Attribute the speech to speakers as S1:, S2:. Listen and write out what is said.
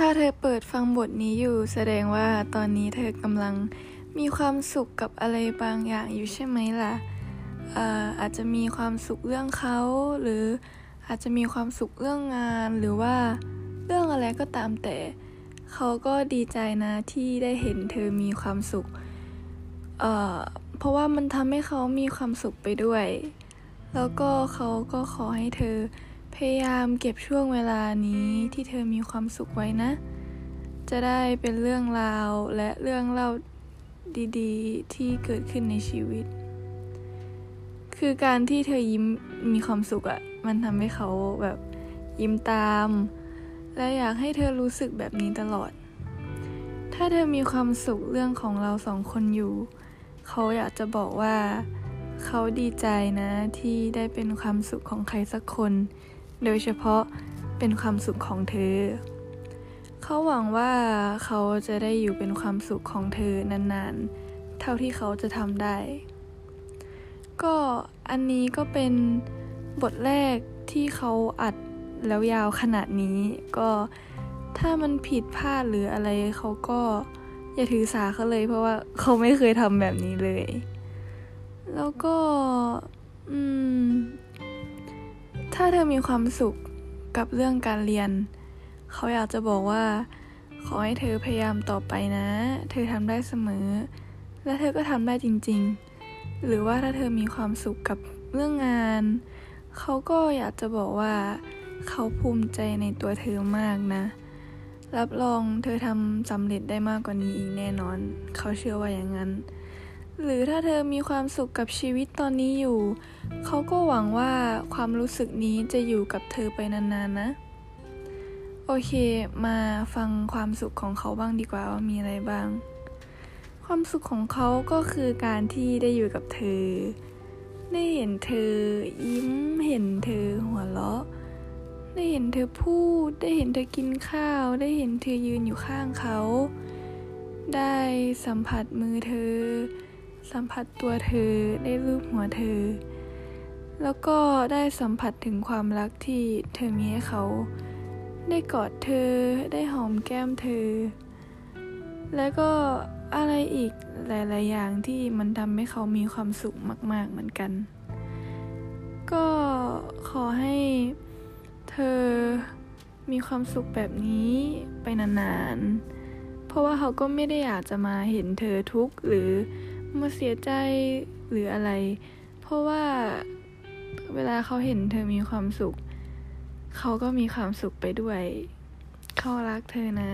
S1: ถ้าเธอเปิดฟังบทนี้อยู่แสดงว่าตอนนี้เธอกำลังมีความสุขกับอะไรบางอย่างอยู่ใช่ไหมล่ะอาอาจจะมีความสุขเรื่องเขาหรืออาจจะมีความสุขเรื่องงานหรือว่าเรื่องอะไรก็ตามแต่เขาก็ดีใจนะที่ได้เห็นเธอมีความสุขเเพราะว่ามันทำให้เขามีความสุขไปด้วย แล้วก็เขาก็ขอให้เธอ พยายามเก็บช่วงเวลานี้ที่เธอมีความสุขไว้นะ จะได้เป็นเรื่องราวและเรื่องเล่าดีๆ ที่เกิดขึ้นในชีวิต คือการที่เธอยิ้มมีความสุขอะมันทำให้เขาแบบยิ้มตาม และอยากให้เธอรู้สึกแบบนี้ตลอด ถ้าเธอมีความสุขเรื่องของเราสองคนอยู่ เขาอยากจะบอกว่า เขาดีใจนะที่ได้เป็นความสุขของใครสักคน โดยเฉพาะเป็นความสุขของเธอ เขาหวังว่าเขาจะได้อยู่เป็นความสุขของเธอนานๆ เท่าที่เขาจะทำได้ ก็อันนี้ก็เป็นบทแรกที่เขาอัดแล้วยาวขนาดนี้ ก็ถ้ามันผิดพลาดหรืออะไรเขาก็อย่าถือสาเขาเลย เพราะว่าเขาไม่เคยทำแบบนี้เลย แล้วก็ อืม ถ้าเธอมีความสุขกับเรื่องการเรียน เขาอยากจะบอกว่า ขอให้เธอพยายามต่อไปนะ เธอทำได้เสมอ และเธอก็ทำได้จริง ๆ หรือว่าถ้าเธอมีความสุขกับเรื่องงาน เขาก็อยากจะบอกว่า เขาภูมิใจในตัวเธอมากนะ รับรองเธอทำสำเร็จได้มากกว่านี้อีกแน่นอน เขาเชื่อว่าอย่างนั้น หรือถ้าเธอมีความสุขกับชีวิตตอนนี้อยู่ เขาก็หวังว่าความรู้สึกนี้จะอยู่กับเธอไปนานๆนนะ โอเค มาฟังความสุขของเขาบ้างดีกว่าว่ามีอะไรบ้าง ความสุขของเขาก็คือการที่ได้อยู่กับเธอ ได้เห็นเธอ ยิ้ม เห็นเธอหัวเราะ ได้เห็นเธอพูด ได้เห็นเธอกินข้าว ได้เห็นเธอยืนอยู่ข้างเขา ได้สัมผัสมือเธอ สัมผัสตัวเธอได้รูปหัวเธอ แล้วก็ได้สัมผัสถึงความรักที่เธอมีให้เขา ได้กอดเธอได้หอมแก้มเธอ แล้วก็อะไรอีกหลาย ๆ อย่างที่มันทำให้เขามีความสุขมาก ๆ เหมือนกัน ก็ขอให้เธอมีความสุขแบบนี้ไปนาน ๆ เพราะว่าเขาก็ไม่ได้อยากจะมาเห็นเธอทุกข์หรือ มาเสียใจหรืออะไร เพราะว่าเวลาเขาเห็นเธอมีความสุข เขาก็มีความสุขไปด้วย เขารักเธอนะ